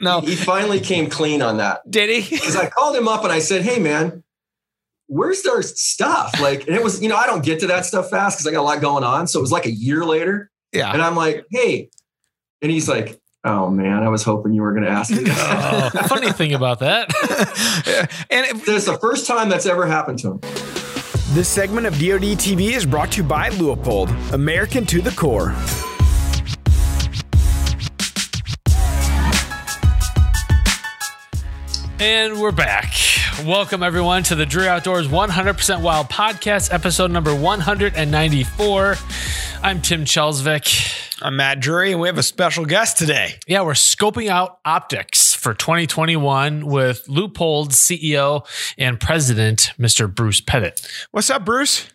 No. He finally came clean on that. Did he? Because I called him up and I said, "Hey, man, where's our stuff?" Like, and it was, you know, I don't get to that stuff fast because I got a lot going on. So it was like a year later, Yeah. and I'm like, "Hey," and he's like, "Oh man, I was hoping you were going to ask me." Oh, that. funny thing about that. and it, That's the first time that's ever happened to him. this segment of DoD TV is brought to you by Leupold, American to the core. And we're back. Welcome, everyone, to the Drury Outdoors 100% Wild podcast, episode number 194. I'm Tim Chelsvik. I'm Matt Drury, and we have a special guest today. Yeah, we're scoping out optics for 2021 with Leupold CEO and president, Mr. Bruce Pettet. What's up, Bruce?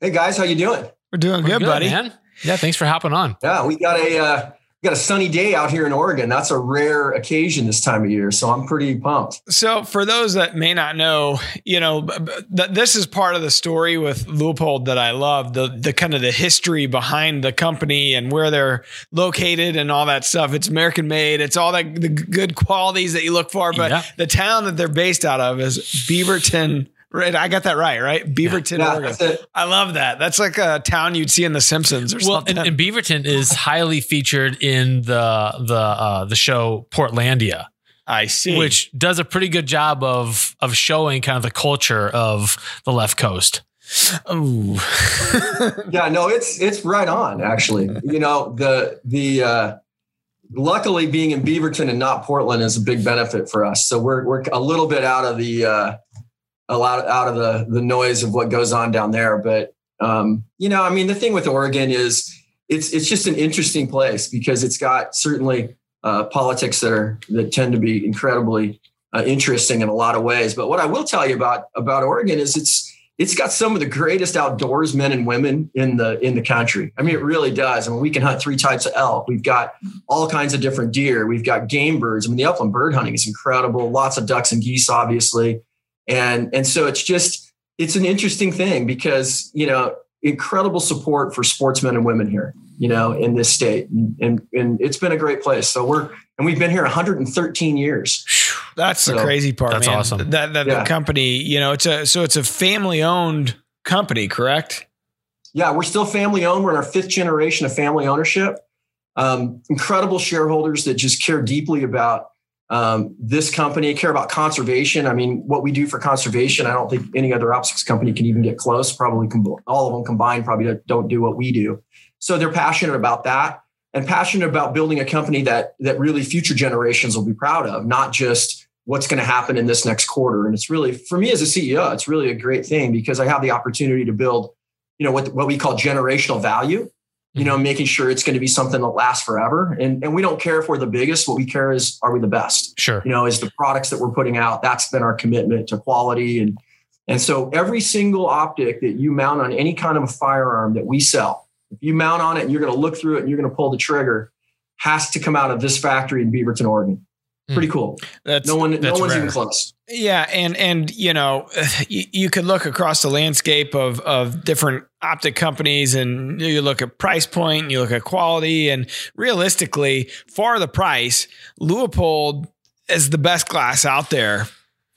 Hey guys, how you doing? We're doing good, buddy. man. Yeah, thanks for hopping on. Yeah, we got a uh, we got a sunny day out here in Oregon. That's a rare occasion this time of year, so I'm pretty pumped. So, for those that may not know, you know, b- b- th- this is part of the story with Leupold that I love the the kind of the history behind the company and where they're located and all that stuff. It's American made. It's all that the good qualities that you look for. But Yeah. the town that they're based out of is Beaverton. Right, I got that right, right? Beaverton, Yeah, Oregon. I love that. That's like a town you'd see in The Simpsons or Well, something. and, and Beaverton is highly featured in the the uh, the show Portlandia. I see. which does a pretty good job of of showing kind of the culture of the left coast. Ooh. Yeah, no, it's it's right on actually. You know, the the uh luckily being in Beaverton and not Portland is a big benefit for us. So we're we're a little bit out of the uh a lot out of the the noise of what goes on down there, but um you know, I mean the thing with Oregon is it's it's just an interesting place because it's got certainly uh politics that are that tend to be incredibly uh, interesting in a lot of ways. But what I will tell you about about Oregon is it's it's got some of the greatest outdoors men and women in the in the country. I mean, it really does. I mean, we can hunt three types of elk. We've got all kinds of different deer. We've got game birds. I mean, the upland bird hunting is incredible. Lots of ducks and geese, obviously, and and so it's just it's an interesting thing because you know incredible support for sportsmen and women here. You know, in this state, and and, and it's been a great place. So we're and we've been here 113 years. That's the crazy part. that's man. awesome. That, that Yeah. the company, you know, it's a so it's a family owned company, correct? Yeah, we're still family owned. We're in our fifth generation of family ownership. Um, incredible shareholders that just care deeply about um, this company, care about conservation. I mean, what we do for conservation, I don't think any other optics company can even get close. Probably all of them combined probably don't do what we do. So they're passionate about that and passionate about building a company that that really future generations will be proud of, not just what's going to happen in this next quarter. And it's really, for me as a CEO, it's really a great thing because I have the opportunity to build you know what what we call generational value you know mm-hmm. making sure it's going to be something that lasts forever. And and we don't care if we're the biggest. What we care is are we the best? Sure. you know is the products that we're putting out that's been our commitment to quality. And and so every single optic that you mount on any kind of a firearm that we sell if you mount on it and you're going to look through it and you're going to pull the trigger has to come out of this factory in beaverton oregon pretty hmm. cool. That's no one no one's rare. even close. Yeah, and and you know, you, you could look across the landscape of of different optic companies, and you look at price point, and you look at quality, and realistically, for the price, Leupold is the best glass out there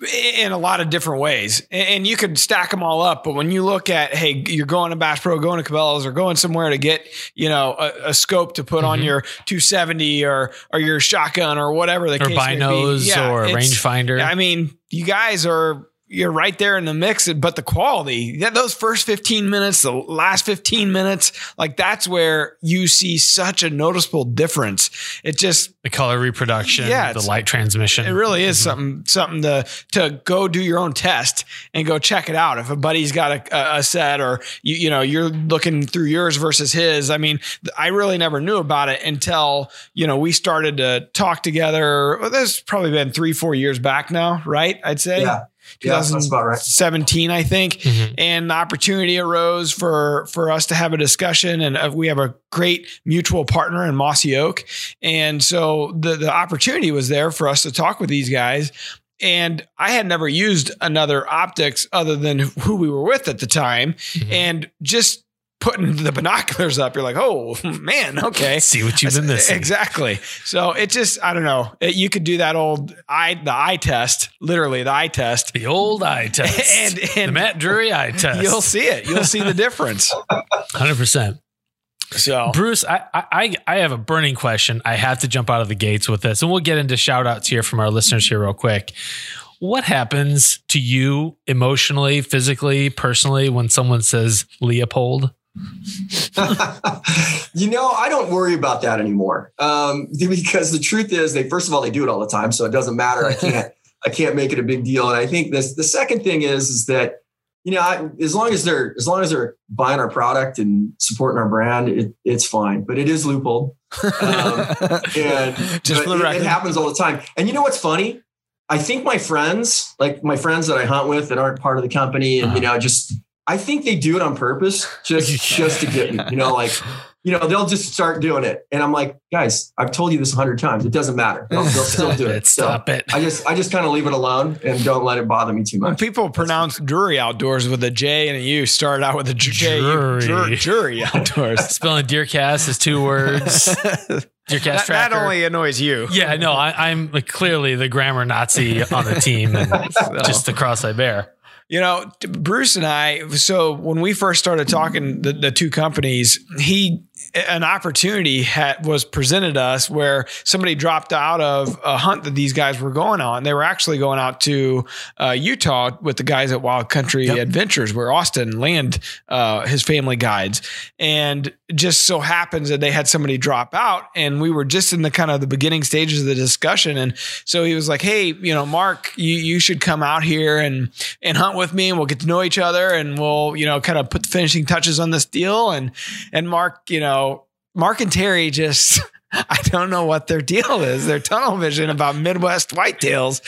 in a lot of different ways. And you could stack them all up. But when you look at, hey, you're going to Bass Pro, going to Cabela's, or going somewhere to get, you know, a, a scope to put on Mhm. your 270 or or your shotgun or whatever the Or case may be. binos Yeah, or rangefinder. I mean, you guys are you're right there in the mix, but the quality, that those first 15 minutes, the last 15 minutes, like that's where you see such a noticeable difference. It just the color reproduction, Yeah, the light transmission. it really is Mhm. something something to to go do your own test and go check it out. If a buddy's got a, a- a set or you you know you're looking through yours versus his. I mean, I really never knew about it until you know we started to talk together. Well, this has probably been three four years back now, right? I'd say. yeah yeah right. 2017, I think. Mhm. and the opportunity arose for for us to have a discussion and uh, we have a great mutual partner in mossy oak. And so the the opportunity was there for us to talk with these guys. And i had never used another optics other than who we were with at the time. Mhm. and just putting the binoculars up, you're like, oh man, okay. See what you've been missing. Exactly. So it just, I don't know. It, you could do that old eye, the eye test, literally the eye test. The old eye test. And- the Matt Drury eye test. You'll see it. You'll see the difference. 100%. So Bruce, I, I I have a burning question. I have to jump out of the gates with this, and we'll get into shout outs here from our listeners here real quick. What happens to you emotionally, physically, personally when someone says Leopold? you know, I don't worry about that anymore um, because the truth is, they first of all they do it all the time, so it doesn't matter. I can't I can't make it a big deal. And I think this the second thing is is that you know I, as long as they're as long as they're buying our product and supporting our brand, it, it's fine. But it is Leupold, um, and Just for the it, record. it happens all the time. And you know what's funny? I think my friends, like my friends that I hunt with that aren't part of the company, and you know, just I think they do it on purpose, just just to get me. You know, like you know, they'll just start doing it, and I'm like, guys, I've told you this a hundred times. It doesn't matter. They'll, they'll still do it. So Stop it. I just I just kind of leave it alone and don't let it bother me too when much. people pronounce Drury outdoors with a J and a U, start out with a J. Drury. Drury, Drury outdoors. Spelling Deercast is two words. Deercast that, that tracker. only annoys you. yeah, no, I, I'm like clearly the grammar Nazi on the team, and just the cross I bear. You know, Bruce and I, so when we first started talking, the, the two companies, he, an opportunity had, was presented us where somebody dropped out of a hunt that these guys were going on. They were actually going out to uh, Utah with the guys at Wild Country Yep. Adventures, where Austin land uh, his family guides. And just so happens that they had somebody drop out, and we were just in the kind of the beginning stages of the discussion. And so he was like, "Hey, you know, Mark, you you should come out here and and hunt with me, and we'll get to know each other, and we'll you know kind of put the finishing touches on this deal." And and Mark, you know, Mark and Terry just. I don't know what their deal is, their tunnel vision about Midwest whitetails,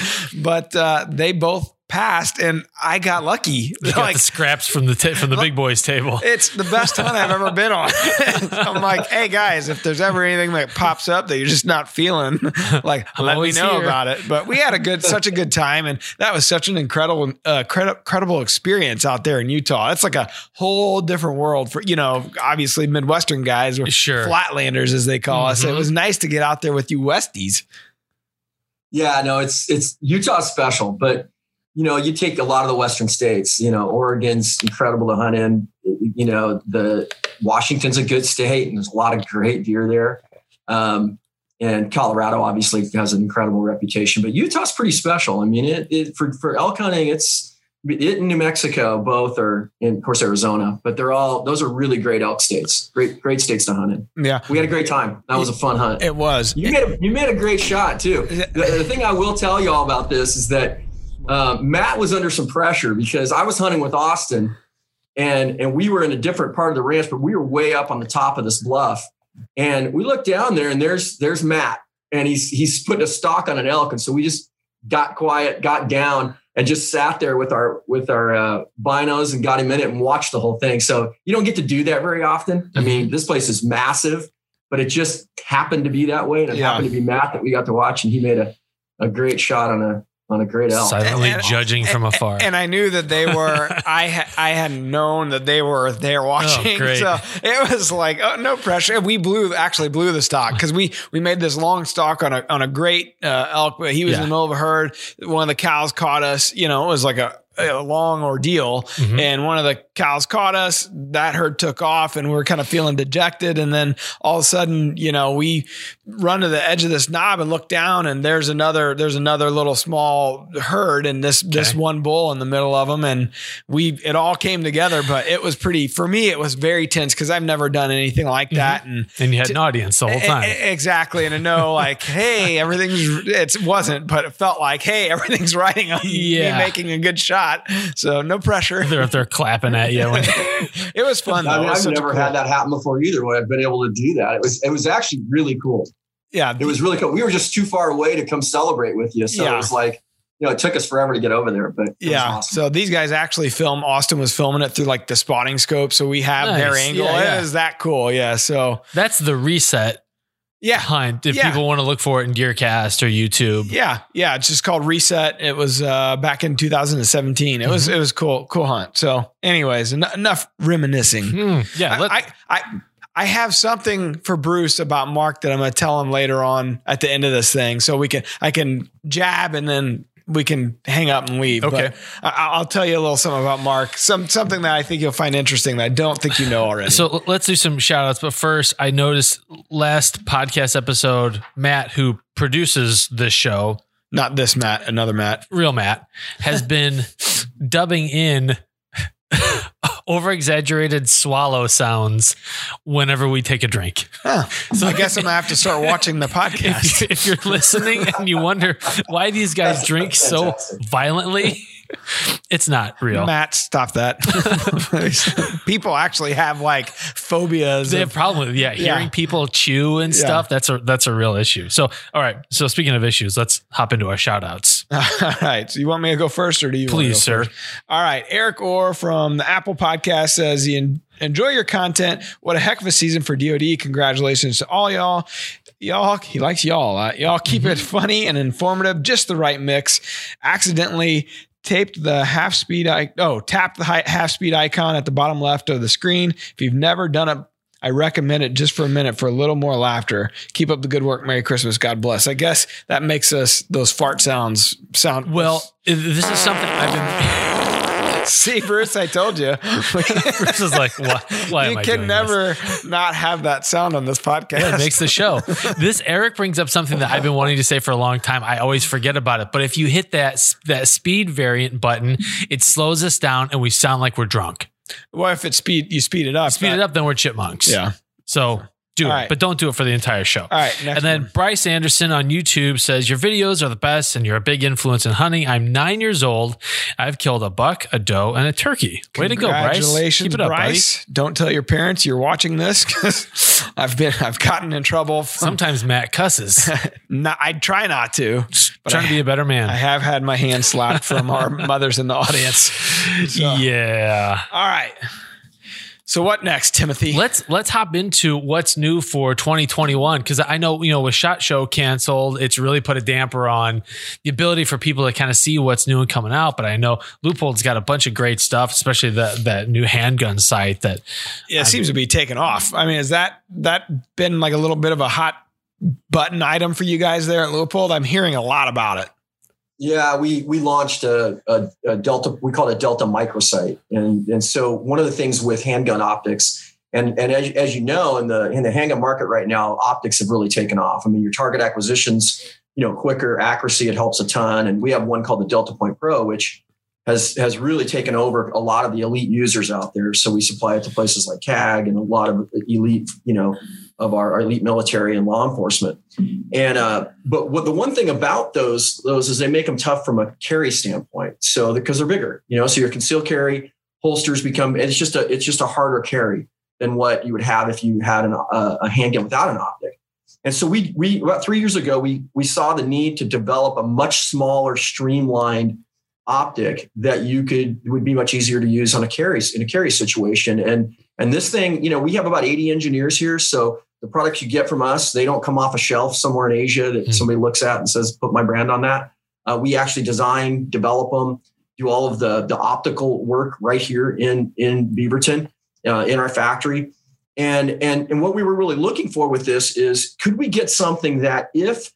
but uh, they both passed, and I got lucky. You got Like, the scraps from the ta- from the big boys table. it's the best hunt I've ever been on. I'm like, hey guys, if there's ever anything that pops up that you're just not feeling, like I'm let me know here. about it. But we had a good, such a good time, and that was such an incredible, uh, credi- credible experience out there in Utah. It's like a whole different world for you know, obviously Midwestern guys or Sure. flatlanders as they call us. It Mhm. was nice to get out there with you Westies. Yeah, no, it's it's Utah's special, but you know, you take a lot of the western states. You know, Oregon's incredible to hunt in. You know, the Washington's a good state, and there's a lot of great deer there. Um, and Colorado obviously has an incredible reputation, but Utah's pretty special. I mean, it, it for for elk hunting, it's it and New Mexico both are, and of course Arizona, but they're all those are really great elk states. Great great states to hunt in. Yeah, We had a great time. That was a fun hunt. it was. You made a, you made a great shot too. The, the thing I will tell you all about this is that um, Matt was under some pressure because I was hunting with Austin, and and we were in a different part of the ranch, but we were way up on the top of this bluff, and we looked down there, and there's there's Matt, and he's he's putting a stock on an elk, and so we just got quiet, got down, and just sat there with our with our uh, binos and got him in it and watched the whole thing. So you don't get to do that very often. I mean, this place is massive, but it just happened to be that way, and it Yeah. happened to be Matt that we got to watch, and he made a a great shot on a on a great elk. Silently And- judging from afar. And I knew that they were. I ha- I had known that they were there watching. great. So it was like oh, no pressure. We blew actually blew the stock because we we made this long stalk on a on a great uh, elk. But he was Yeah. in the middle of a herd. One of the cows caught us. You know, it was like a. A long ordeal, Mhm. and one of the cows caught us. That herd took off, and we are kind of feeling dejected. And then all of a sudden, you know, we run to the edge of this knob and look down, and there's another there's another little small herd, and this this one bull in the middle of them, and we it all came together. But it was pretty for me. It was very tense because I've never done anything like that, and and you had an audience the whole time. e- exactly, and to know like, hey, everything's it wasn't, but it felt like, hey, everything's riding on Yeah. me making a good shot. So no pressure. They're up there clapping at you. When, it was fun though. I mean, was I've never cool- had that happen before either. When I've been able to do that, it was it was actually really cool. Yeah, It was really cool. We were just too far away to come celebrate with you, so Yeah. it was like you know it took us forever to get over there, but it was Yeah. awesome. So these guys actually film. Austin was filming it through like the spotting scope, so we have their angle. Yeah, yeah. It is that cool. Yeah. So that's the reset Yeah. hunt if Yeah. people want to look for it in Deercast or YouTube. Yeah, yeah. It's just called Reset. It was uh, back in 2017. It was it was cool, cool hunt. So, anyways, en- enough reminiscing. Hmm, yeah, I, I I I have something for Bruce about Mark that I'm going to tell him later on at the end of this thing, so we can I can jab and then we can hang up and leave. Okay. But I, I'll tell you a little something about Mark. Some something that I think you'll find interesting that I don't think you know already. So let's do some shout outs. But first, I noticed last podcast episode, Matt, who produces this show, not this Matt, another Matt. real Matt, has been dubbing in over exaggerated swallow sounds whenever we take a drink. Huh. So I guess I'm gonna have to start watching the podcast. If, you- if you're listening and you wonder why these guys That's drink so violently, it's not real. Matt, stop that. People actually have like phobias. They of- have a problem with yeah, Yeah. hearing people chew and Yeah. stuff. That's a that's a real issue. So all right. So speaking of issues, let's hop into our shout outs. All right. So you want me to go first or do you want to Please, sir. first? All right. Eric Orr from the Apple Podcast says he en- enjoy your content. What a heck of a season for DoD. Congratulations to all y'all. Y'all, he likes y'all. Uh, y'all keep it funny and informative, just the right mix. Accidentally taped the half speed I oh tap the hi- half speed icon at the bottom left of the screen. If you've never done it, I recommend it just for a minute for a little more laughter. Keep up the good work. Merry Christmas. God bless. I guess that makes us those fart sounds sound Well, this is something I've been. See, Bruce, I told you. Bruce is like, why, why you am I can doing never not have that sound on this podcast. Yeah, it makes the show. This Eric brings up something that I've been wanting to say for a long time. I always forget about it. But if you hit that that speed variant button, it slows us down and we sound like we're drunk. well, if it's speed, you speed it up. Speed it up, then we're chipmunks. Yeah. So do All it, right. but don't do it for the entire show. All right. And then one. Bryce Anderson on YouTube says, Your videos are the best and you're a big influence in hunting. I'm nine years old. I've killed a buck, a doe, and a turkey. Way to go, Bryce. Congratulations, Keep it up, Bryce. Don't tell your parents you're watching this because I've been I've gotten in trouble. From, Sometimes Matt cusses. not, I try not to. But trying I, to be a better man. I have had my hand slapped from our mothers in the audience. So- yeah. All right. So what next, Timothy? Let's let's hop into what's new for 2021 because I know you know with Shot Show canceled, it's really put a damper on the ability for people to kind of see what's new and coming out. But I know Leupold's got a bunch of great stuff, especially that that new handgun sight that Yeah, it seems to be taking off. I mean, has that that been like a little bit of a hot button item for you guys there at Leopold? I'm hearing a lot about it. Yeah, we we launched a, a, a Delta. We call it a Delta microsite, and and so one of the things with handgun optics, and and as, as you know, in the in the handgun market right now, optics have really taken off. I mean, your target acquisitions, you know, quicker accuracy, it helps a ton. And we have one called the Delta Point Pro, which has has really taken over a lot of the elite users out there. So we supply it to places like CAG and a lot of elite, you know, of our, our elite military and law enforcement. And uh, but what the one thing about those those is they make them tough from a carry standpoint. So because they're bigger, you know, so your concealed carry holsters become it's just a it's just a harder carry than what you would have if you had an, uh, a handgun without an optic. And so we we about three years ago we we saw the need to develop a much smaller, streamlined optic that you could would be much easier to use on a carry in a carry situation. And and this thing, you know, we have about 80 engineers here, so the products you get from us, they don't come off a shelf somewhere in Asia that Mm. somebody looks at and says, "Put my brand on that." Uh, we actually design, develop them, do all of the the optical work right here in in Beaverton, uh, in our factory. And and and what we were really looking for with this is, could we get something that if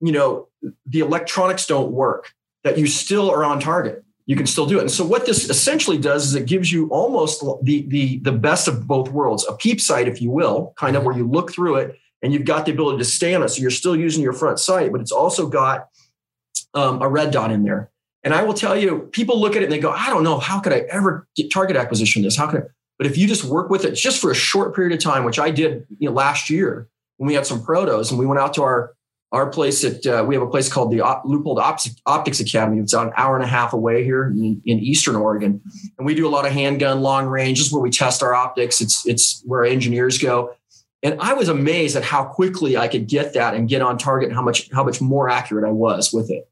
you know the electronics don't work, that you still are on target. You can still do it. And so what this essentially does is it gives you almost the the the best of both worlds, a peep sight, if you will, kind of where you look through it and you've got the ability to stay on it. So you're still using your front sight, but it's also got um, a red dot in there. And I will tell you, people look at it and they go, I don't know, how could I ever get target acquisition this? How could I? But if you just work with it just for a short period of time, which I did you know, last year when we had some protos and we went out to our our place at uh, we have a place called the Op- Leupold Optics, Academy. It's about an hour and a half away here in, in Eastern Oregon, and we do a lot of handgun long range. This is where we test our optics. It's it's where engineers go. And I was amazed at how quickly I could get that and get on target, and how much how much more accurate I was with it.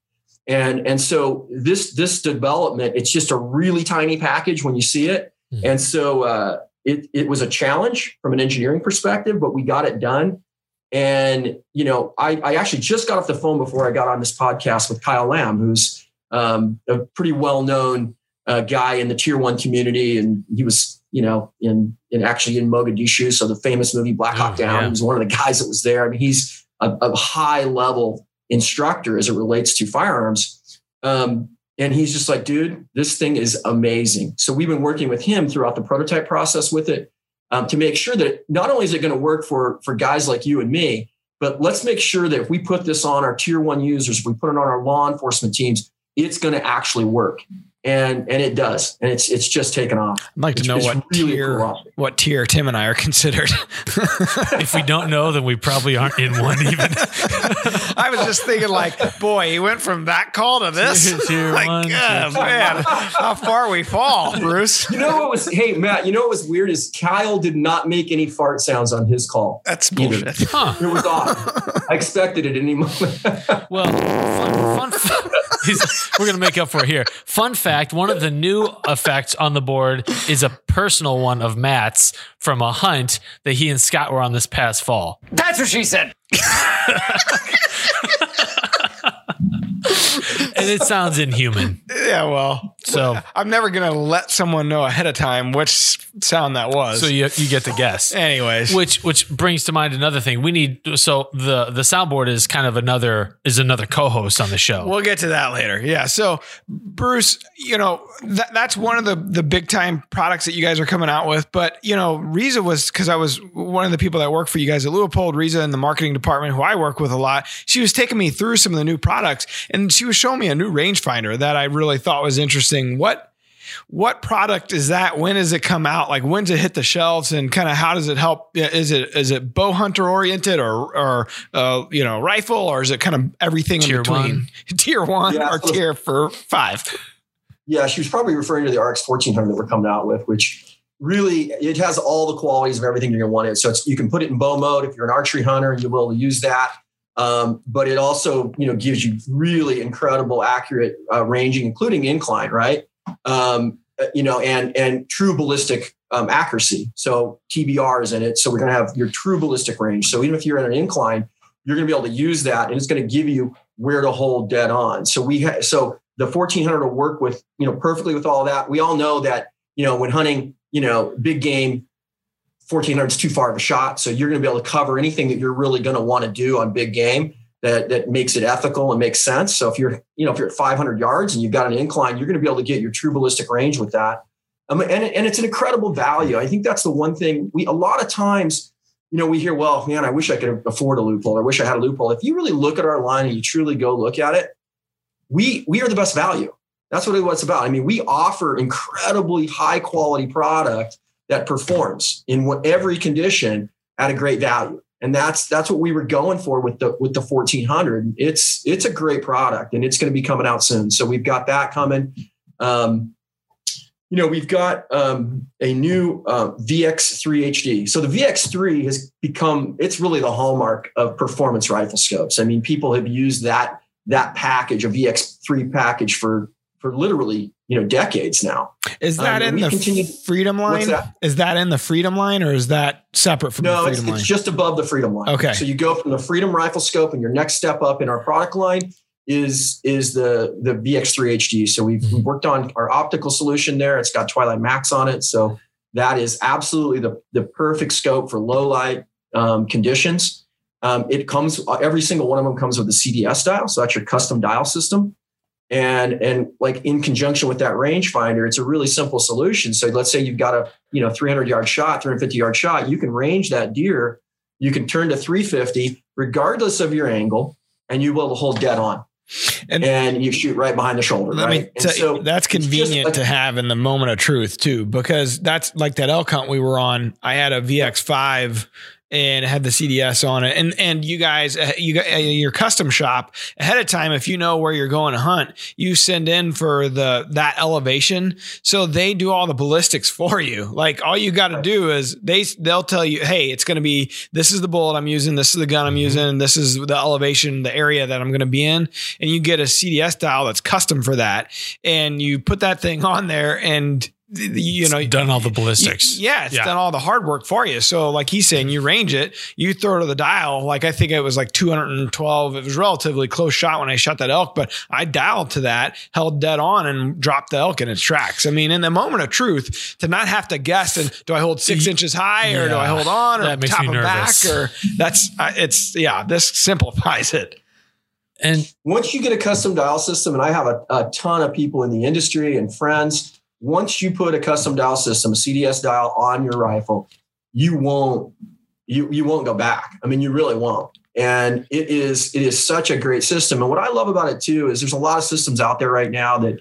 And and so this this development, it's just a really tiny package when you see it. Mhm. And so uh, it it was a challenge from an engineering perspective, but we got it done And, you know, I, I actually just got off the phone before I got on this podcast with Kyle Lamb, who's um, a pretty well known uh, guy in the tier one community. And he was, you know, in, in actually in Mogadishu. So the famous movie Black Hawk oh, Down, yeah. he was one of the guys that was there. I mean, he's a, a high level instructor as it relates to firearms. Um, and he's just like, dude, this thing is amazing. So we've been working with him throughout the prototype process with it um, to make sure that not only is it going to work for for guys like you and me, but let's make sure that if we put this on our tier one users, if we put it on our law enforcement teams, it's going to actually work and and it does. And it's it's just taken off. I'd like to know what really tier cool what tier tim and i are considered. If we don't know then we probably aren't in one even. I was just thinking like boy he went from that call to this. Tier, tier like, one, God, man how far we fall bruce. You know what was hey matt you know what was weird is kyle did not make any fart sounds on his call that's bullshit. Huh. it was off i expected it any moment well fun, fun, fun, we're gonna make up for it here fun fact fact, one of the new effects on the board is a personal one of Matt's from a hunt that he and Scott were on this past fall. That's what she said. and it sounds inhuman. Yeah, well, so I'm never gonna let someone know ahead of time which sound that was. So you you get to guess. Anyways, which which brings to mind another thing. We need so the the soundboard is kind of another is another co-host on the show. We'll get to that later. Yeah. So Bruce, you know that that's one of the the big time products that you guys are coming out with. But you know, Riza was because I was one of the people that work for you guys at Leupold. Riza in the marketing department, who I work with a lot. She was taking me through some of the new products, and she was showing me a new rangefinder that I really thought was interesting. What what product is that? When does it come out? Like when's it hit the shelves, and kind of how does it help? Is it is it bow hunter oriented or or uh, you know rifle, or is it kind of everything tier in between? One. tier one yeah, or so tier for five? Yeah, she was probably referring to the RX fourteen hundred that we're coming out with, which really it has all the qualities of everything you're going to want it. So it's, you can put it in bow mode if you're an archery hunter, you'll be able to use that. Um, but it also, you know, gives you really incredible, accurate uh, ranging, including incline, right? Um, uh, you know, and and true ballistic um, accuracy. So TBR is in it. So we're going to have your true ballistic range. So even if you're in an incline, you're going to be able to use that, and it's going to give you where to hold dead on. So we ha- so the 1400 will work with you know perfectly with all that. We all know that you know when hunting, you know, big game 1400 is too far of a shot. So you're going to be able to cover anything that you're really going to want to do on big game that, that makes it ethical and makes sense. So if you're, you know, if you're at 500 yards and you've got an incline, you're going to be able to get your true ballistic range with that. Um, and, and it's an incredible value. I think that's the one thing we, a lot of times, you know, we hear, well, man, I wish I could afford a Leupold. I wish I had a Leupold. If you really look at our line and you truly go look at it, we, we are the best value. That's what it's about. I mean, we offer incredibly high quality product that performs in what, every condition at a great value. And that's that's what we were going for with the with the 1400. It's it's a great product and it's going to be coming out soon. So we've got that coming. Um, you know, we've got um, a new uh, VX3 HD. So the VX3 has become it's really the hallmark of performance rifle scopes. I mean, people have used that that package, a VX3 package for for literally you know decades now. Is that um, in the continue, Freedom line? That? Is that in the Freedom line, or is that separate from no, the Freedom it's, line? it's just above the Freedom line. Okay, so you go from the Freedom rifle scope, and your next step up in our product line is is the the VX3 HD. So we've, mm-hmm. we've worked on our optical solution there. It's got Twilight Max on it, so that is absolutely the the perfect scope for low light um, conditions. Um, it comes every single one of them comes with a CDS dial, so that's your custom dial system and and like in conjunction with that rangefinder it's a really simple solution. So let's say you've got a you know 300 yard shot 350 yard shot you can range that deer. You can turn to 350 regardless of your angle and you will hold dead on. And, and you shoot right behind the shoulder right? so that's convenient like, to have in the moment of truth too because that's like that elk hunt we were on. I had a vx5 and had the CDS on it. And and you guys, uh, you got uh, your custom shop ahead of time. If you know where you're going to hunt, you send in for the that elevation, so they do all the ballistics for you. Like all you got to do is they they'll tell you, hey, it's going to be this is the bullet I'm using, this is the gun I'm mm-hmm. using, this is the elevation, the area that I'm going to be in, and you get a CDS dial that's custom for that, and you put that thing on there and you know, It's done all the ballistics. yeah, it's Yeah. done all the hard work for you. So, like he's saying, you range it, you throw to the dial. Like I think it was like 212. It was relatively close shot when I shot that elk, but I dialed to that, held dead on, and dropped the elk in its tracks. I mean, in the moment of truth, to not have to guess and do I hold six inches high or do I hold on or That makes top me of back or that's uh, it's yeah. This simplifies it. And once you get a custom dial system, and I have a, a ton of people in the industry and friends, once you put a custom dial system, a CDS dial on your rifle, you won't you you won't go back. I mean, you really won't. And it is it is such a great system. And what I love about it too is there's a lot of systems out there right now that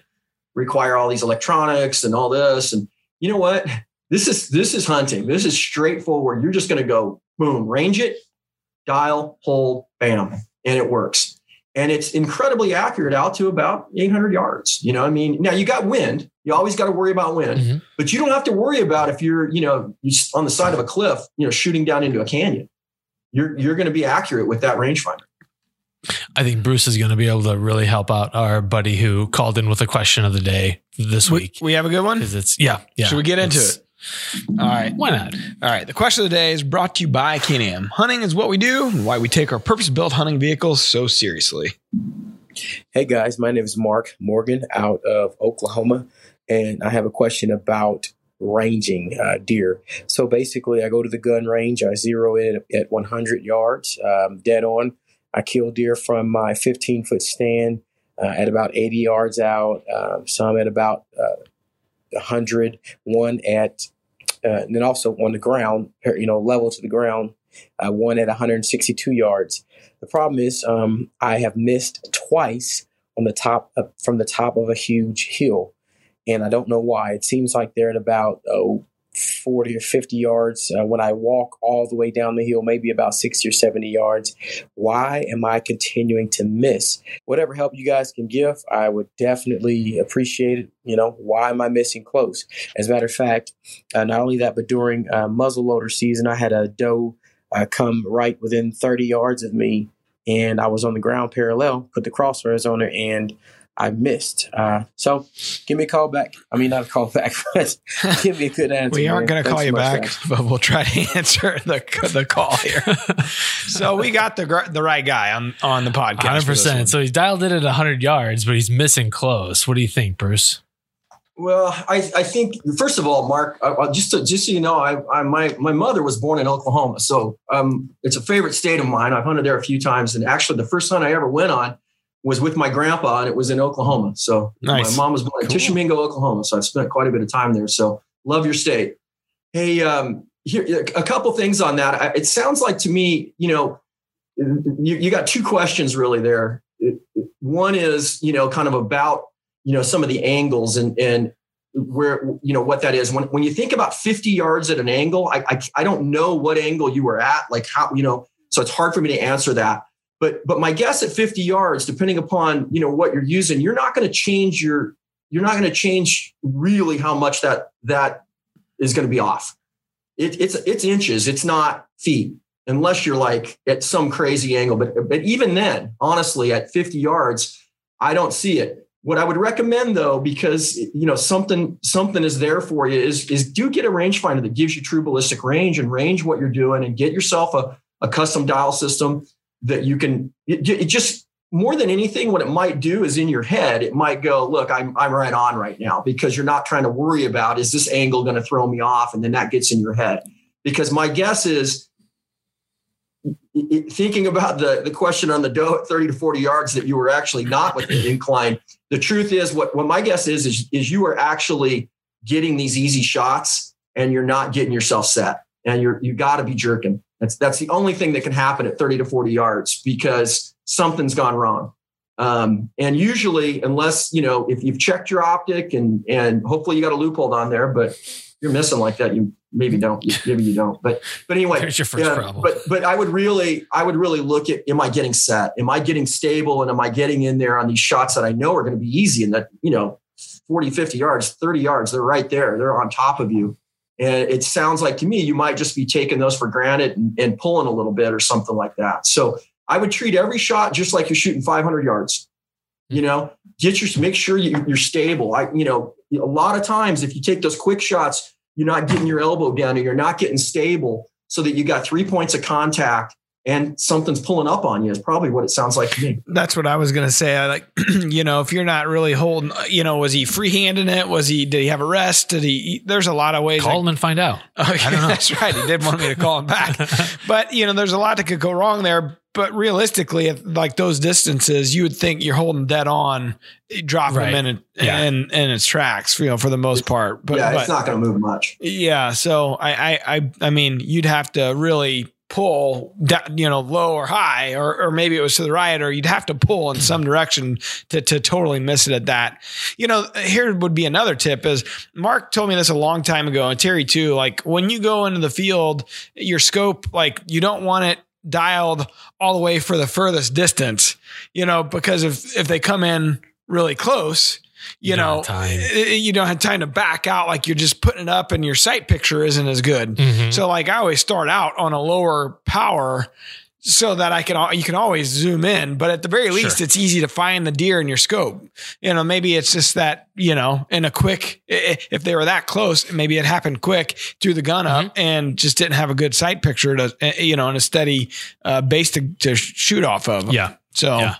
require all these electronics and all this. And you know what? This is this is hunting. This is straightforward. You're just going to go boom, range it, dial, hold, bam, and it works and it's incredibly accurate out to about 800 yards. You know, I mean, now you got wind. You always got to worry about wind, Mhm. but you don't have to worry about if you're, you know, on the side of a cliff, you know, shooting down into a canyon. You're you're going to be accurate with that rangefinder. I think Bruce is going to be able to really help out our buddy who called in with a question of the day this We, week. we have a good one. Because it's yeah, yeah. Should we get into it? All right. Why not? All right. The question of the day is brought to you by Can-Am. Hunting is what we do and why we take our purpose-built hunting vehicles so seriously. Hey guys, my name is Mark Morgan out of Oklahoma, and I have a question about ranging uh, deer. So basically, I go to the gun range, I zero in at 100 yards, um, dead on. I kill deer from my 15 foot stand uh, at about 80 yards out, um, some at about uh, 100, one at, uh, and then also on the ground, you know, level to the ground, uh, one at 162 yards. The problem is, um, I have missed twice on the top of, from the top of a huge hill, and I don't know why. It seems like they're at about oh, 40 or 50 yards uh, when I walk all the way down the hill, maybe about 60 or 70 yards. Why am I continuing to miss? Whatever help you guys can give, I would definitely appreciate it. You know, why am I missing close? As a matter of fact, uh, not only that, but during uh, muzzleloader season, I had a doe uh, come right within 30 yards of me, and I was on the ground parallel, put the crosshairs on her, and I missed. Uh, so give me a call back. I mean, not a call back, but give me a good answer. We aren't going to call you back, guys. but we'll try to answer the the call here. so we got the the right guy on on the podcast. Hundred for this one. percent. So he's dialed it at hundred yards, but he's missing close. What do you think, Bruce? Well, I, I think first of all, Mark, uh, uh, just to, just so you know, I, I my my mother was born in Oklahoma, so um, it's a favorite state of mine. I've hunted there a few times, and actually, the first hunt I ever went on was with my grandpa, and it was in Oklahoma. So Nice. my mom was born in Cool. Tishomingo, Oklahoma, so I've spent quite a bit of time there. So love your state. Hey, um, here a couple things on that. I- It sounds like to me, you know, you, you got two questions really there. One is, you know, kind of about you know some of the angles and and where you know what that is when when you think about 50 yards at an angle I, I i don't know what angle you were at like how you know so it's hard for me to answer that but but my guess at 50 yards depending upon you know what you're using you're not going to change your you're not going to change really how much that that is going to be off. It, it's it's inches it's not feet unless you're like at some crazy angle. But but even then honestly at 50 yards i don't see it. What I would recommend though, because you know something something is there for you, is is do get a rangefinder that gives you true ballistic range and range what you're doing, and get yourself a, a custom dial system that you can. It, it just more than anything, what it might do is in your head, it might go, look, I'm I'm right on right now because you're not trying to worry about is this angle going to throw me off, and then that gets in your head. Because my guess is thinking about the, the question on the doe at 30 to 40 yards that you were actually not with the incline the truth is what, what my guess is, is is you are actually getting these easy shots and you're not getting yourself set and you're you got to be jerking that's that's the only thing that can happen at 30 to 40 yards because something's gone wrong um, and usually unless you know if you've checked your optic and and hopefully you got a Leupold on there but you're missing like that you maybe don't maybe you don't but but anyway There's your first yeah, problem. But but I would really I would really look at am I getting set? Am I getting stable? And am I getting in there on these shots that I know are going to be easy and that, you know, 40, 50 yards, 30 yards, they're right there. They're on top of you. And it sounds like to me you might just be taking those for granted and, and pulling a little bit or something like that. So I would treat every shot just like you're shooting 500 yards. You hmm. know, get your make sure you, you're stable. I, you know, a lot of times if you take those quick shots, you're not getting your elbow down and you're not getting stable, so that you got three points of contact and something's pulling up on you is probably what it sounds like to me. That's what I was going to say. I like, you know, if you're not really holding, you know, was he freehanding it? Was he, did he have a rest? Did he, there's a lot of ways. Call him and find out. Okay, I don't know. That's right. He did want me to call him back. but, you know, there's a lot that could go wrong there. But realistically, at like those distances, you would think you're holding dead on, drop Right. him in, it, Yeah. in, in its tracks, you know, for the most part. But, yeah, but it's not going to move much. yeah. So I, I, I, I mean, you'd have to really pull, da- you know, low or high, or, or maybe it was to the right, or you'd have to pull in some direction to, to totally miss it at that. You know, here would be another tip is Mark told me this a long time ago and Terry too, like when you go into the field, your scope, like you don't want it dialed all the way for the furthest distance, you know, because if, if they come in really close, you, You know, i- i- you don't have time to back out like you're just putting it up and your sight picture isn't as good. Mhm. So like I always start out on a lower power so that I can you can always zoom in, but at the very least Sure. it's easy to find the deer in your scope. You know, maybe it's just that, you know, in a quick if they were that close, maybe it happened quick, threw the gun up and just didn't have a good sight picture to eh, you know, and a steady uh, base to, to shoot off of. Yeah. So Yeah.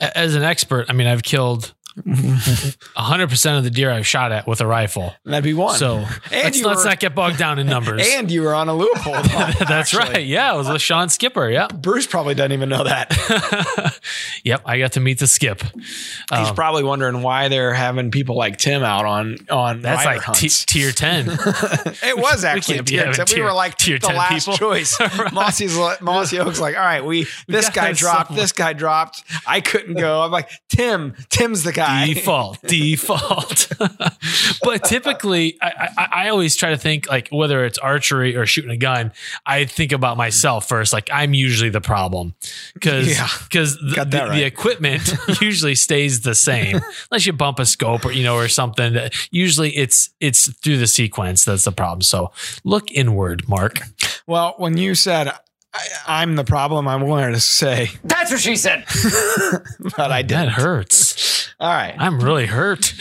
As an expert, I mean, I've killed 100% of the deer I've shot at with a rifle. that'd be one. So And let's, let's were- not get bogged down in numbers. and you were on a Leupold. That's right. Yeah, it was with Sean Skipper. Yeah. Bruce probably doesn't even know that. yep. I got to meet the skip. He's Um, probably wondering why they're having people like Tim out on on That's like t- tier 10. it was actually be tier 10. We were like tier the 10 last people. choice. Right. Mossy's Mossy Oak's like, all right, we this gotta guy dropped, someone. this guy dropped. I couldn't go. I'm like, Tim, Tim's the guy. Default default. But typically I, I i always try to think like whether it's archery or shooting a gun i think about myself first. Like i'm usually the problem. Because Yeah. because the, the- right. the equipment usually stays the same. Unless you bump a scope or you know or something usually it's it's through the sequence that's the problem. So look inward mark. Well, when you said I, I'm the problem, I'm willing to say, That's what she said. but I that didn't. hurts All right. i'm really hurt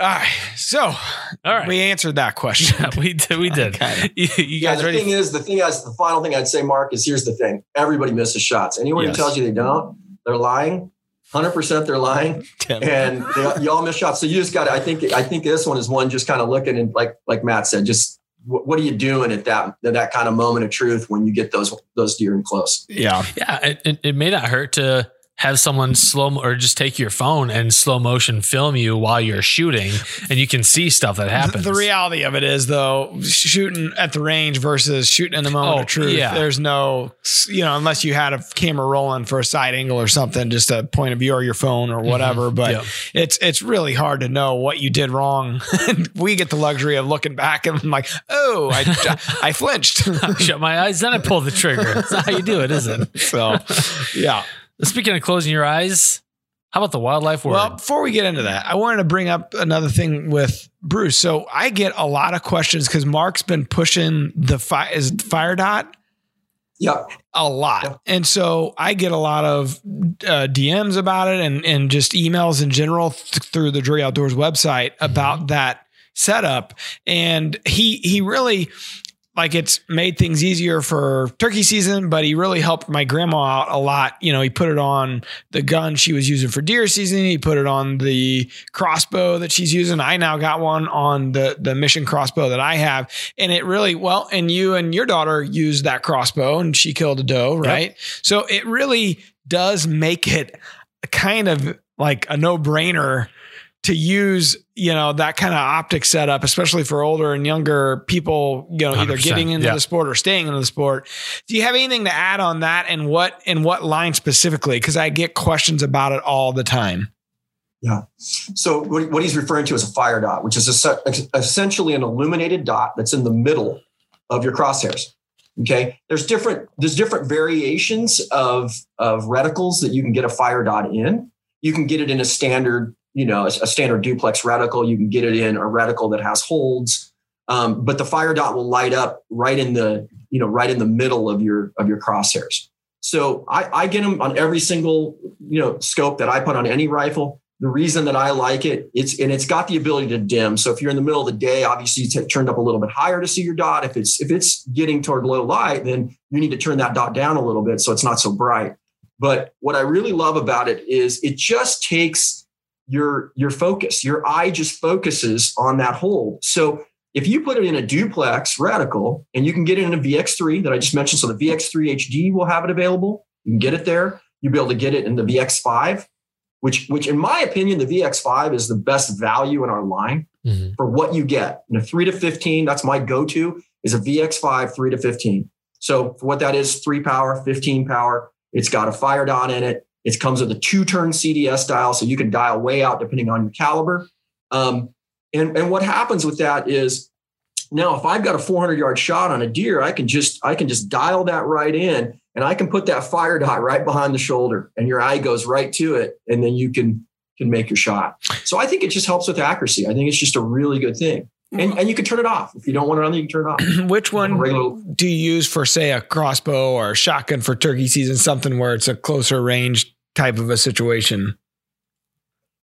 All right. So all right we answered that question. Yeah, we did we did Okay. you, you Yeah, guys the ready thing is, the thing is, the final thing I'd say, Mark, is here's the thing: everybody misses shots. Anyone Yes. who tells you they don't, they're lying. Hundred percent, they're lying, Tim. and they, you all miss shots. So you just got. to I think. I think this one is one just kind of looking and like like Matt said, just what, what are you doing at that at that kind of moment of truth when you get those those deer in close? yeah. Yeah, it, it, it may not hurt to have someone slow or just take your phone and slow motion film you while you're shooting, and you can see stuff that happens. The reality of it is, though, shooting at the range versus shooting in the moment Oh, of truth. yeah. There's no, you know, unless you had a camera rolling for a side angle or something, just a point of view or your phone or mm-hmm. whatever. But Yep. it's it's really hard to know what you did wrong. we get the luxury of looking back and I'm like, oh, I I flinched. Shut my eyes, then I pull the trigger. That's not how you do it, is it? so, yeah. Speaking of closing your eyes, how about the wildlife word? Well, before we get into that, I wanted to bring up another thing with Bruce. So I get a lot of questions because Mark's been pushing the fire is it fire dot Yeah, a lot, Yeah. and so I get a lot of uh, DMs about it and and just emails in general th- through the Drury Outdoors website about that setup. And he he really like it's made things easier for turkey season, but he really helped my grandma out a lot. You know, he put it on the gun she was using for deer season. He put it on the crossbow that she's using. I now got one on the the mission crossbow that I have, and it really well. And you and your daughter used that crossbow, and she killed a doe, right? So it really does make it kind of like a no brainer to use you know that kind of optic setup especially for older and younger people you know either 100%, getting into yeah. the sport or staying into the sport do you have anything to add on that and what and what line specifically because i get questions about it all the time Yeah. So what, what he's referring to is a fire dot, which is a, essentially an illuminated dot that's in the middle of your crosshairs. Okay, there's different there's different variations of of reticles that you can get a fire dot in. You can get it in a standard, you know, a, a standard duplex reticle. You can get it in a reticle that has holds, um, but the fire dot will light up right in the you know right in the middle of your of your crosshairs. So I, I get them on every single you know scope that I put on any rifle the reason that I like it, it's and it's got the ability to dim. So if you're in the middle of the day, obviously you t- turned up a little bit higher to see your dot. If it's if it's getting toward low light, then you need to turn that dot down a little bit so it's not so bright. But what I really love about it is it just takes your your focus. Your eye just focuses on that hole. So if you put it in a duplex reticle and you can get it in a VX3 that I just mentioned, so the VX3 HD will have it available. You can get it there. You'll be able to get it in the VX5 which which in my opinion the VX5 is the best value in our line mm-hmm. for what you get. In a 3 to 15, that's my go-to is a VX5 3 to 15. So for what that is, 3 power, 15 power, it's got a fire dot in it. It comes with a two-turn CDS dial so you can dial way out depending on your caliber. Um, and and what happens with that is now if I've got a 400 yard shot on a deer, I can just I can just dial that right in and I can put that fire dot right behind the shoulder and your eye goes right to it and then you can can make your shot. So I think it just helps with accuracy. I think it's just a really good thing. And, and you can turn it off. If you don't want it on you can turn it off. Which one regular, do you use for say a crossbow or a shotgun for turkey season, something where it's a closer range type of a situation?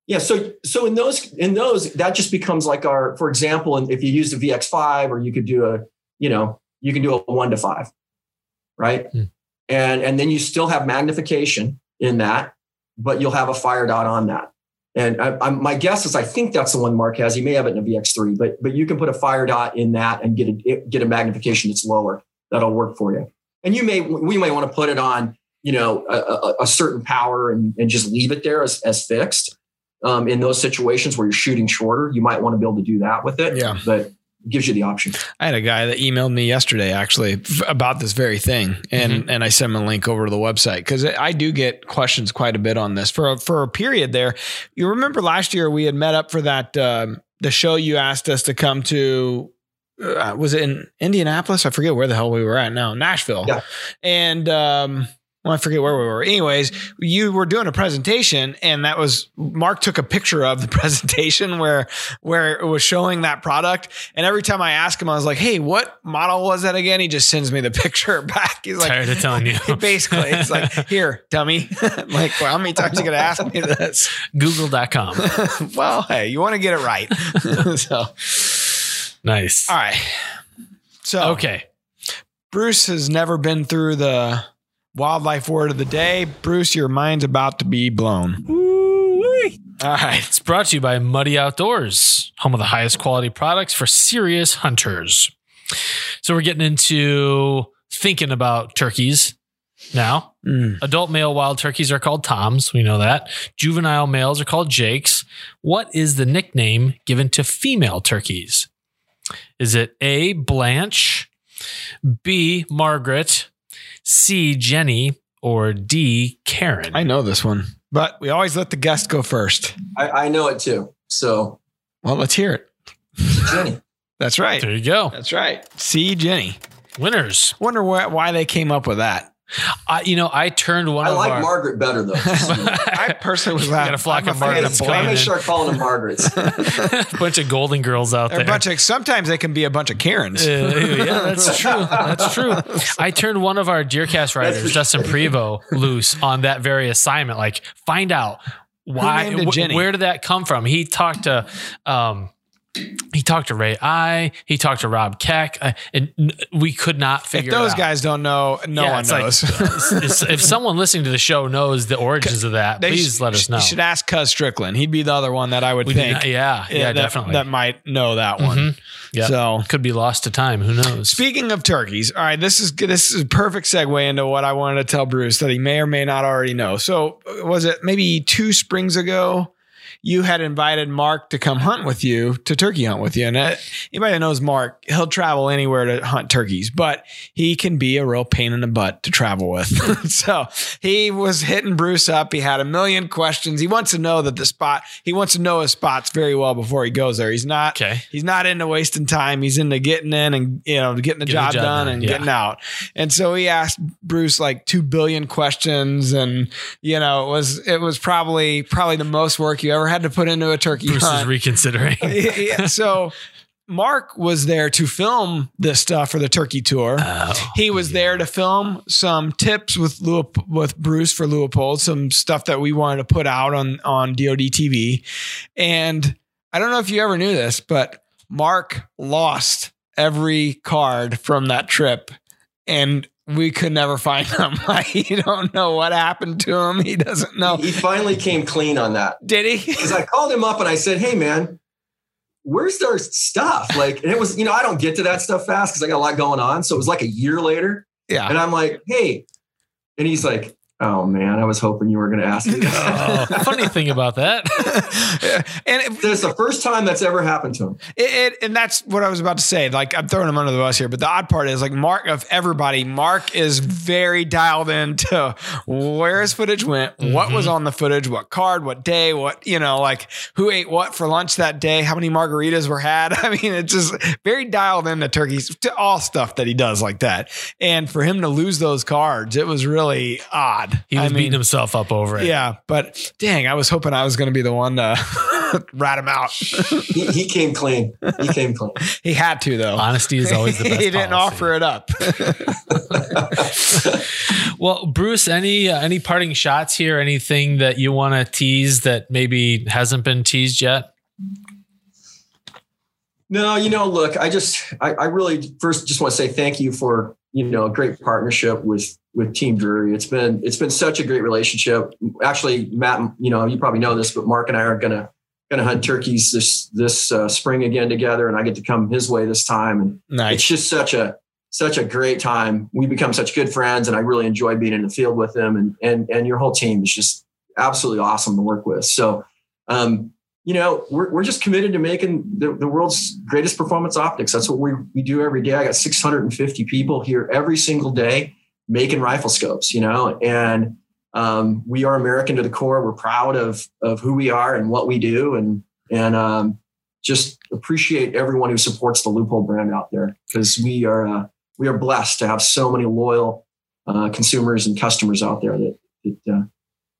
Yeah, so so in those in those that just becomes like our for example, and if you use the VX5 or you could do a, you know, you can do a 1 to 5. Right? Hmm and and then you still have magnification in that, but you'll have a fire dot on that. And I, I, my guess is I think that's the one Mark has. He may have it in a VX3, but but you can put a fire dot in that and get a get a magnification that's lower. That'll work for you. And you may we may want to put it on you know a, a, a certain power and, and just leave it there as, as fixed. Um, in those situations where you're shooting shorter, you might want to be able to do that with it. Yeah. But gives you the option. I had a guy that emailed me yesterday actually about this very thing, and mm-hmm. and I sent him a link over to the website because I do get questions quite a bit on this for a, for a period there. You remember last year we had met up for that um, the show you asked us to come to. Uh, was it in Indianapolis? I forget where the hell we were at now. Nashville. Yeah. And um, well, I forget where we were. Anyways, you were doing a presentation, and that was Mark took a picture of the presentation where where it was showing that product. And every time I ask him, I was like, "Hey, what model was that again?" He just sends me the picture back. He's like, "Tired of telling you." basically, it's like, "Here, dummy." like, well, how many times are you gonna ask me this? Google.com. well, hey, you want to get it right. so nice. All right. So okay, Bruce has never been through the Wildlife word of the day. Bruce, your mind's about to be blown. Ooh-wee. All right. It's brought to you by Muddy Outdoors, home of the highest quality products for serious hunters. So we're getting into thinking about turkeys now. Mm. Adult male wild turkeys are called toms. We know that. Juvenile males are called jakes. What is the nickname given to female turkeys? Is it A, Blanche, B, Margaret, C, Jenny, or D, Karen? I know this one, but we always let the guest go first. I, I know it too. So, well, let's hear it. Jenny. That's right. There you go. That's right. C, Jenny. Winners. Wonder wh- why they came up with that. I, you know, I turned one. I of like our, Margaret better though. I personally was got a flock of Margaret. I'm gonna start calling them Margarets. a bunch of golden girls out They're there. A bunch of sometimes they can be a bunch of Karens. Uh, yeah, that's true. That's true. I turned one of our Deercast riders, Justin Prevo, loose on that very assignment. Like, find out why, wh- where did that come from? He talked to. Um, he talked to Ray Eye. He talked to Rob Keck, uh, and we could not figure. Out. If those guys don't know, no yeah, one knows. Like, if someone listening to the show knows the origins of that, please sh- let us know. You should ask Cuz Strickland. He'd be the other one that I would we think. Not, yeah, yeah, that, definitely. That might know that one. Mm-hmm. Yeah, so could be lost to time. Who knows? Speaking of turkeys, all right, this is this is a perfect segue into what I wanted to tell Bruce that he may or may not already know. So was it maybe two springs ago? You had invited Mark to come hunt with you to turkey hunt with you. And uh, anybody that knows Mark, he'll travel anywhere to hunt turkeys, but he can be a real pain in the butt to travel with. so he was hitting Bruce up. He had a million questions. He wants to know that the spot, he wants to know his spots very well before he goes there. He's not, okay. he's not into wasting time. He's into getting in and, you know, getting the, job, the job, done, done. and yeah. getting out. And so he asked Bruce like 2 billion questions and, you know, it was, it was probably, probably the most work you ever had had to put into a turkey Bruce hunt. is reconsidering. yeah, so Mark was there to film this stuff for the turkey tour. Oh, he was yeah. there to film some tips with Leup- with Bruce for Leupold, some stuff that we wanted to put out on on DoD TV. And I don't know if you ever knew this, but Mark lost every card from that trip, and we could never find him. he don't know what happened to him. He doesn't know. He finally came clean on that Did he? because I called him up and I said, "Hey, man." Where's our stuff? Like, and it was, you know, I don't get to that stuff fast because I got a lot going on. So it was like a year later. Yeah. And I'm like, hey. And he's like, oh man, I was hoping you were going to ask me Oh, that. funny thing about that. and it, That's the first time that's ever happened to him. It, it, and that's what I was about to say. Like I'm throwing him under the bus here, but the odd part is like Mark of everybody. Mark is very dialed into where his footage went, what was mm-hmm. on the footage, what card, what day, what you know, like who ate what for lunch that day, how many margaritas were had. I mean, it's just very dialed into turkeys to all stuff that he does like that. And for him to lose those cards, it was really odd. He was I mean, beating himself up over it. yeah, but dang, I was hoping I was going to be the one to rat him out. He, he came clean. He came clean. He had to though. Honesty is always the best. he didn't policy. offer it up. Well, Bruce, any uh, any parting shots here? Anything that you want to tease that maybe hasn't been teased yet? No, you know, look, I just, I, I really first just want to say thank you for, you know, a great partnership with, with Team Drury. It's been, it's been such a great relationship. Actually, Matt, you know, you probably know this, but Mark and I are going to, going to hunt turkeys this, this uh, spring again together. And I get to come his way this time. And it's just such a, such a great time. We become such good friends and I really enjoy being in the field with them and, and, and your whole team is just absolutely awesome to work with. So, um, you know, we're, we're just committed to making the, the world's greatest performance optics. That's what we, we do every day. I got 650 people here every single day making rifle scopes, you know, and um, we are American to the core. We're proud of, of who we are and what we do. And, and um, just appreciate everyone who supports the Leupold brand out there because we are, uh, we are blessed to have so many loyal uh, consumers and customers out there that, that uh,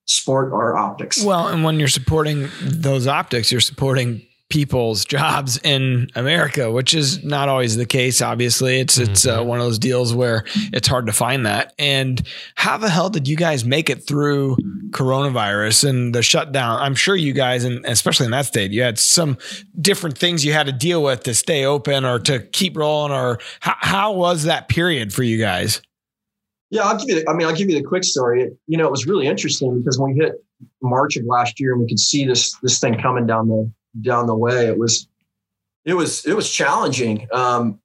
sport our optics. Well, and when you're supporting those optics, you're supporting people's jobs in America, which is not always the case. Obviously, it's it's uh, one of those deals where it's hard to find that. And how the hell did you guys make it through coronavirus and the shutdown? I'm sure you guys, and especially in that state, you had some different things you had to deal with to stay open or to keep rolling. Or how, how was that period for you guys? Yeah, I'll give you. The, I mean, I'll give you the quick story. You know, it was really interesting because when we hit March of last year and we could see this this thing coming down the down the way, it was it was it was challenging. Um,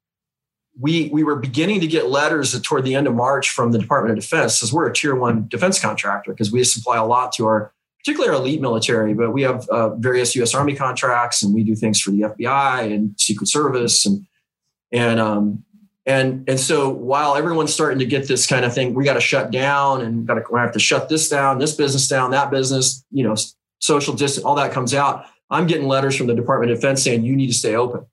we we were beginning to get letters toward the end of March from the Department of Defense, because we're a tier one defense contractor, because we supply a lot to our particularly our elite military, but we have uh, various U.S. Army contracts, and we do things for the FBI and Secret Service, and and um, and and so while everyone's starting to get this kind of thing, we got to shut down and got to have to shut this down, this business down, that business, you know, social distance, all that comes out. I'm getting letters from the Department of Defense saying you need to stay open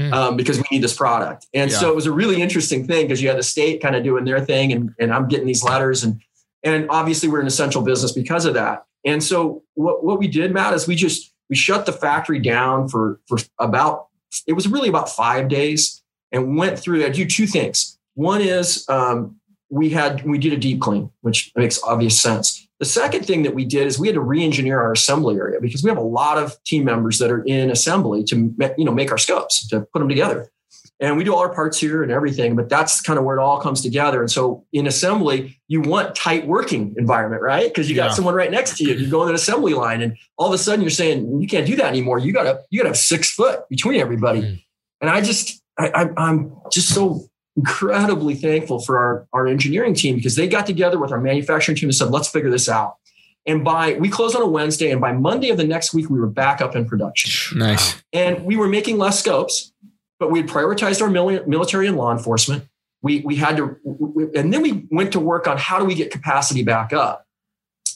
Mm. um, because we need this product. And Yeah. so it was a really interesting thing because you had the state kind of doing their thing, and and I'm getting these letters, and and obviously we're an essential business because of that. And so what what we did, Matt, is we just we shut the factory down for for about it was really about five days and went through. I do two things. One is um, we had we did a deep clean, which makes obvious sense. The second thing that we did is we had to re-engineer our assembly area because we have a lot of team members that are in assembly to you know make our scopes to put them together. And we do all our parts here and everything, but that's kind of where it all comes together. And so in assembly, you want tight working environment, right? Because you got Yeah. someone right next to you. You go in an assembly line, and all of a sudden you're saying you can't do that anymore. You gotta you gotta have six foot between everybody. Mm. And I just I, I, I'm just so incredibly thankful for our, our engineering team because they got together with our manufacturing team and said, let's figure this out. And by we closed on a Wednesday, and by Monday of the next week, we were back up in production. Nice. And we were making less scopes, but we had prioritized our military and law enforcement. We we had to, and then we went to work on how do we get capacity back up.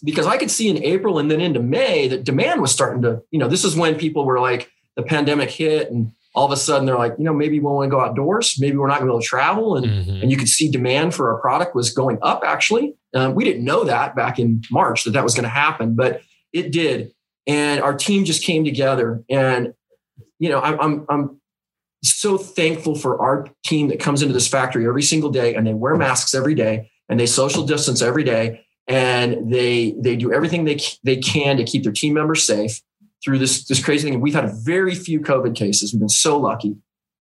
Because I could see in April and then into May that demand was starting to, you know, this is when people were like, the pandemic hit, and all of a sudden they're like, you know, maybe we want to go outdoors, maybe we're not going to be able to travel, and Mhm. and you could see demand for our product was going up actually. Um, we didn't know that back in march that that was going to happen but it did. And our team just came together and you know i'm i'm, I'm so thankful for our team that comes into this factory every single day and they wear masks every day and they social distance every day and they they do everything they they can to keep their team members safe through this this crazy thing. We've had very few COVID cases. We've been so lucky,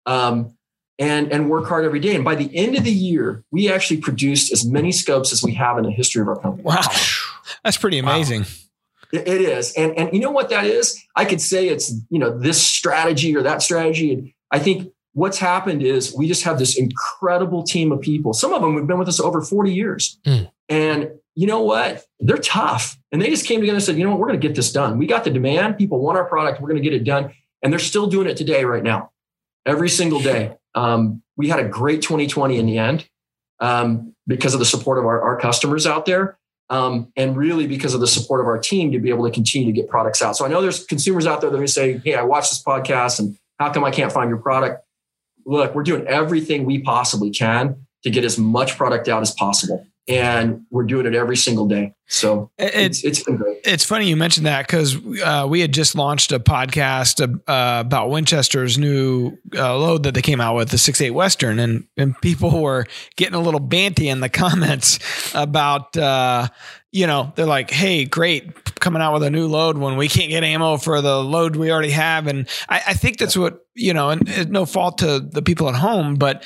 um, and and work hard every day. And by the end of the year, we actually produced as many scopes as we have in the history of our company. Wow, that's pretty amazing. Wow. It is, and and you know what that is? I could say it's you know this strategy or that strategy. And I think what's happened is we just have this incredible team of people. Some of them have been with us over 40 years. Mm. And you know what? They're tough. And they just came together and said, you know what? We're going to get this done. We got the demand. People want our product. We're going to get it done. And they're still doing it today, right now, every single day. Um, we had a great 2020 in the end um, because of the support of our, our customers out there. Um, and really because of the support of our team to be able to continue to get products out. So I know there's consumers out there that are say, Hey, I watched this podcast and how come I can't find your product? Look, we're doing everything we possibly can to get as much product out as possible and we're doing it every single day. So it's it's, been great. It's funny you mentioned that because uh, we had just launched a podcast uh, about Winchester's new uh, load that they came out with, the six eight Western, and and people were getting a little banty in the comments about. Uh, you know, they're like, "Hey, great, coming out with a new load when we can't get ammo for the load we already have." And I, I think that's what you know, and no fault to the people at home, but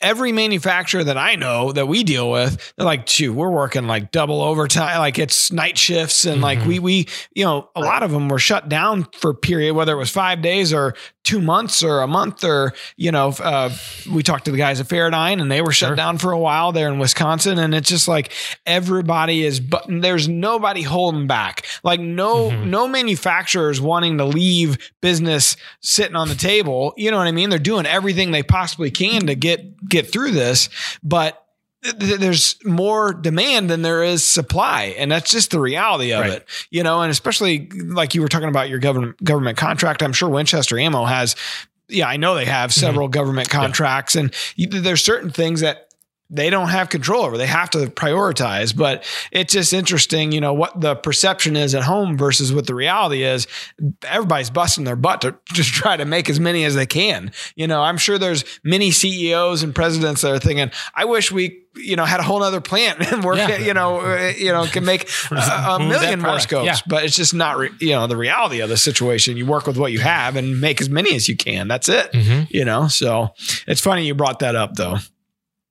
every manufacturer that I know that we deal with, they're like, shoot, we're working like double overtime, like it's night shifts. And mm-hmm. like we, we, you know, a lot of them were shut down for period, whether it was five days or two months or a month or, you know, uh, we talked to the guys at Feradyne and they were shut sure. down for a while there in Wisconsin. And it's just like everybody is, but there's nobody holding back. Like no, mm-hmm. no manufacturers wanting to leave business sitting on the table. You know what I mean? They're doing everything they possibly can to get, get through this, but there's more demand than there is supply and that's just the reality of right. it you know and especially like you were talking about your government government contract i'm sure winchester ammo has yeah i know they have mm-hmm. several mm-hmm. government contracts yeah. and you, there's certain things that they don't have control over. They have to prioritize, but it's just interesting, you know, what the perception is at home versus what the reality is. Everybody's busting their butt to just try to make as many as they can. You know, I'm sure there's many CEOs and presidents that are thinking, I wish we, you know, had a whole other plant and work, yeah. you know, uh, you know, can make a, a million more scopes, yeah. but it's just not, re- you know, the reality of the situation. You work with what you have and make as many as you can. That's it, mm-hmm. you know? So it's funny you brought that up though.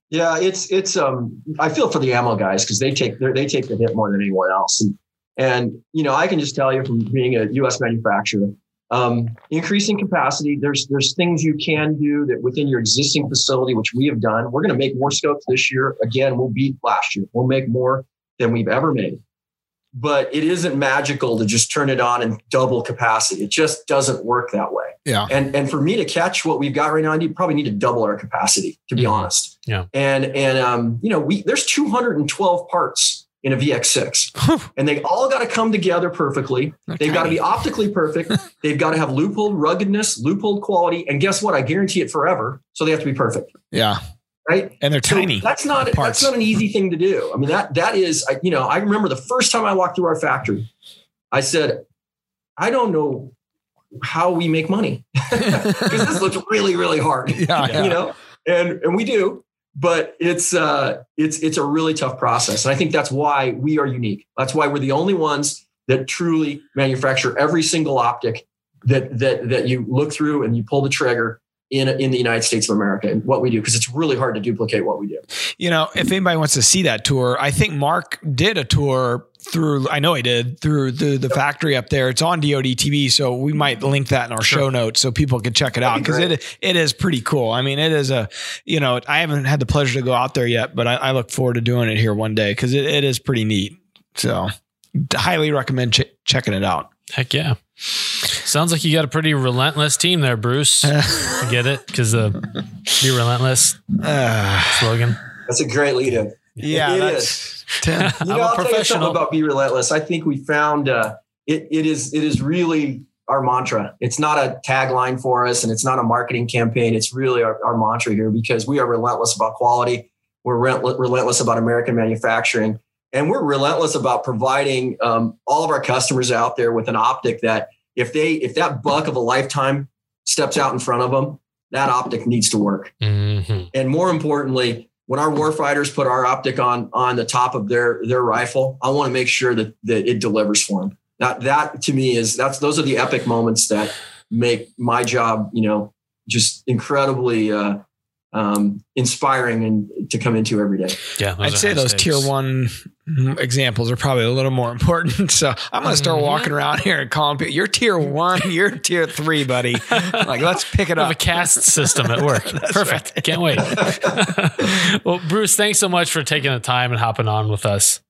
Yeah, it's it's um I feel for the ammo guys because they take they take the hit more than anyone else. And and you know, I can just tell you from being a US manufacturer, um, increasing capacity, there's there's things you can do that within your existing facility, which we have done. We're to make more scopes this year. Again, we'll beat last year. We'll make more than we've ever made. But it isn't magical to just turn it on and double capacity. It just doesn't work that way. Yeah. And and for me to catch what we've got right now, I need, probably need to double our capacity, to be mm-hmm. honest. Yeah. And and um, you know, we there's 212 parts in a VX6. and they all got to come together perfectly. Okay. They've got to be optically perfect. They've got to have Leupold ruggedness, Leupold quality. And guess what? I guarantee it forever. So they have to be perfect. Yeah. Right. And they're so tiny. That's not parts. that's not an easy thing to do. I mean, that that is, you know, I remember the first time I walked through our factory, I said, I don't know how we make money because this looks really, really hard. Yeah, yeah. You know, and and we do but it's uh, it's it's a really tough process, and I think that's why we are unique. That's why we're the only ones that truly manufacture every single optic that that that you look through and you pull the trigger in in the United States of America and what we do because it's really hard to duplicate what we do. You know, if anybody wants to see that tour, I think Mark did a tour through I know he did through the the factory up there. It's on DoD TV, so we might link that in our sure. show notes so people can check it out because it it is pretty cool. I mean, it is a you know I haven't had the pleasure to go out there yet, but I, I look forward to doing it here one day because it, it is pretty neat. So highly recommend ch- checking it out. Heck yeah. Sounds like you got a pretty relentless team there, Bruce. get it? Because uh, be relentless uh, slogan. That's a great lead in. Yeah, it is. Tim. You know, I'll tell you something about be relentless. I think we found uh, it. It is. It is really our mantra. It's not a tagline for us, and it's not a marketing campaign. It's really our, our mantra here because we are relentless about quality. We're relentless about American manufacturing, and we're relentless about providing um, all of our customers out there with an optic that if they if that buck of a lifetime steps out in front of them that optic needs to work. Mm-hmm. And more importantly, when our warfighters put our optic on on the top of their their rifle, I want to make sure that that it delivers for them. That that to me is that's those are the epic moments that make my job, you know, just incredibly uh, um, inspiring and to come into every day. Yeah, I'd say those tier one examples are probably a little more important. So I'm going to start Mhm. walking around here and calling people, you're tier one, you're tier three, buddy. Like, let's pick it up. a caste system at work. Perfect. right. Can't wait. well, Bruce, thanks so much for taking the time and hopping on with us.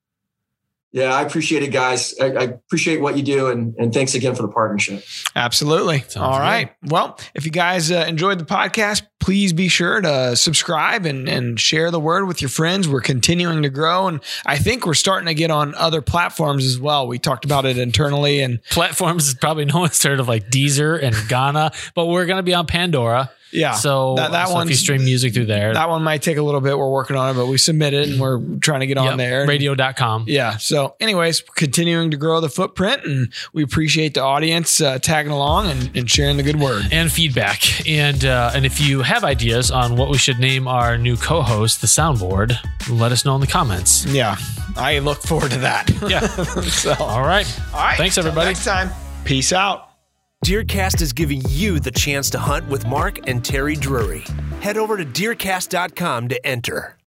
Yeah, I appreciate it, guys. I, I appreciate what you do, and and thanks again for the partnership. Absolutely. Sounds All good. Well, if you guys uh, enjoyed the podcast, please be sure to subscribe and, and share the word with your friends. We're continuing to grow, and I think we're starting to get on other platforms as well. We talked about it internally, and Platforms is probably no one's heard of like Deezer and Gaana, but we're going to be on Pandora. Yeah. So That- that so if you stream music through there, that one might take a little bit. We're working on it, but we submitted and we're trying to get on Yep, there. radio.com. Yeah. So, anyways, continuing to grow the footprint, and we appreciate the audience uh, tagging along and, and sharing the good word. and feedback. And uh, and if you have ideas on what we should name our new co-host, the soundboard, let us know in the comments. Yeah. I look forward to that. Yeah. so, all All right. right. Thanks, everybody. Next time. Peace out. Deercast is giving you the chance to hunt with Mark and Terry Drury. Head over to deercast.com to enter.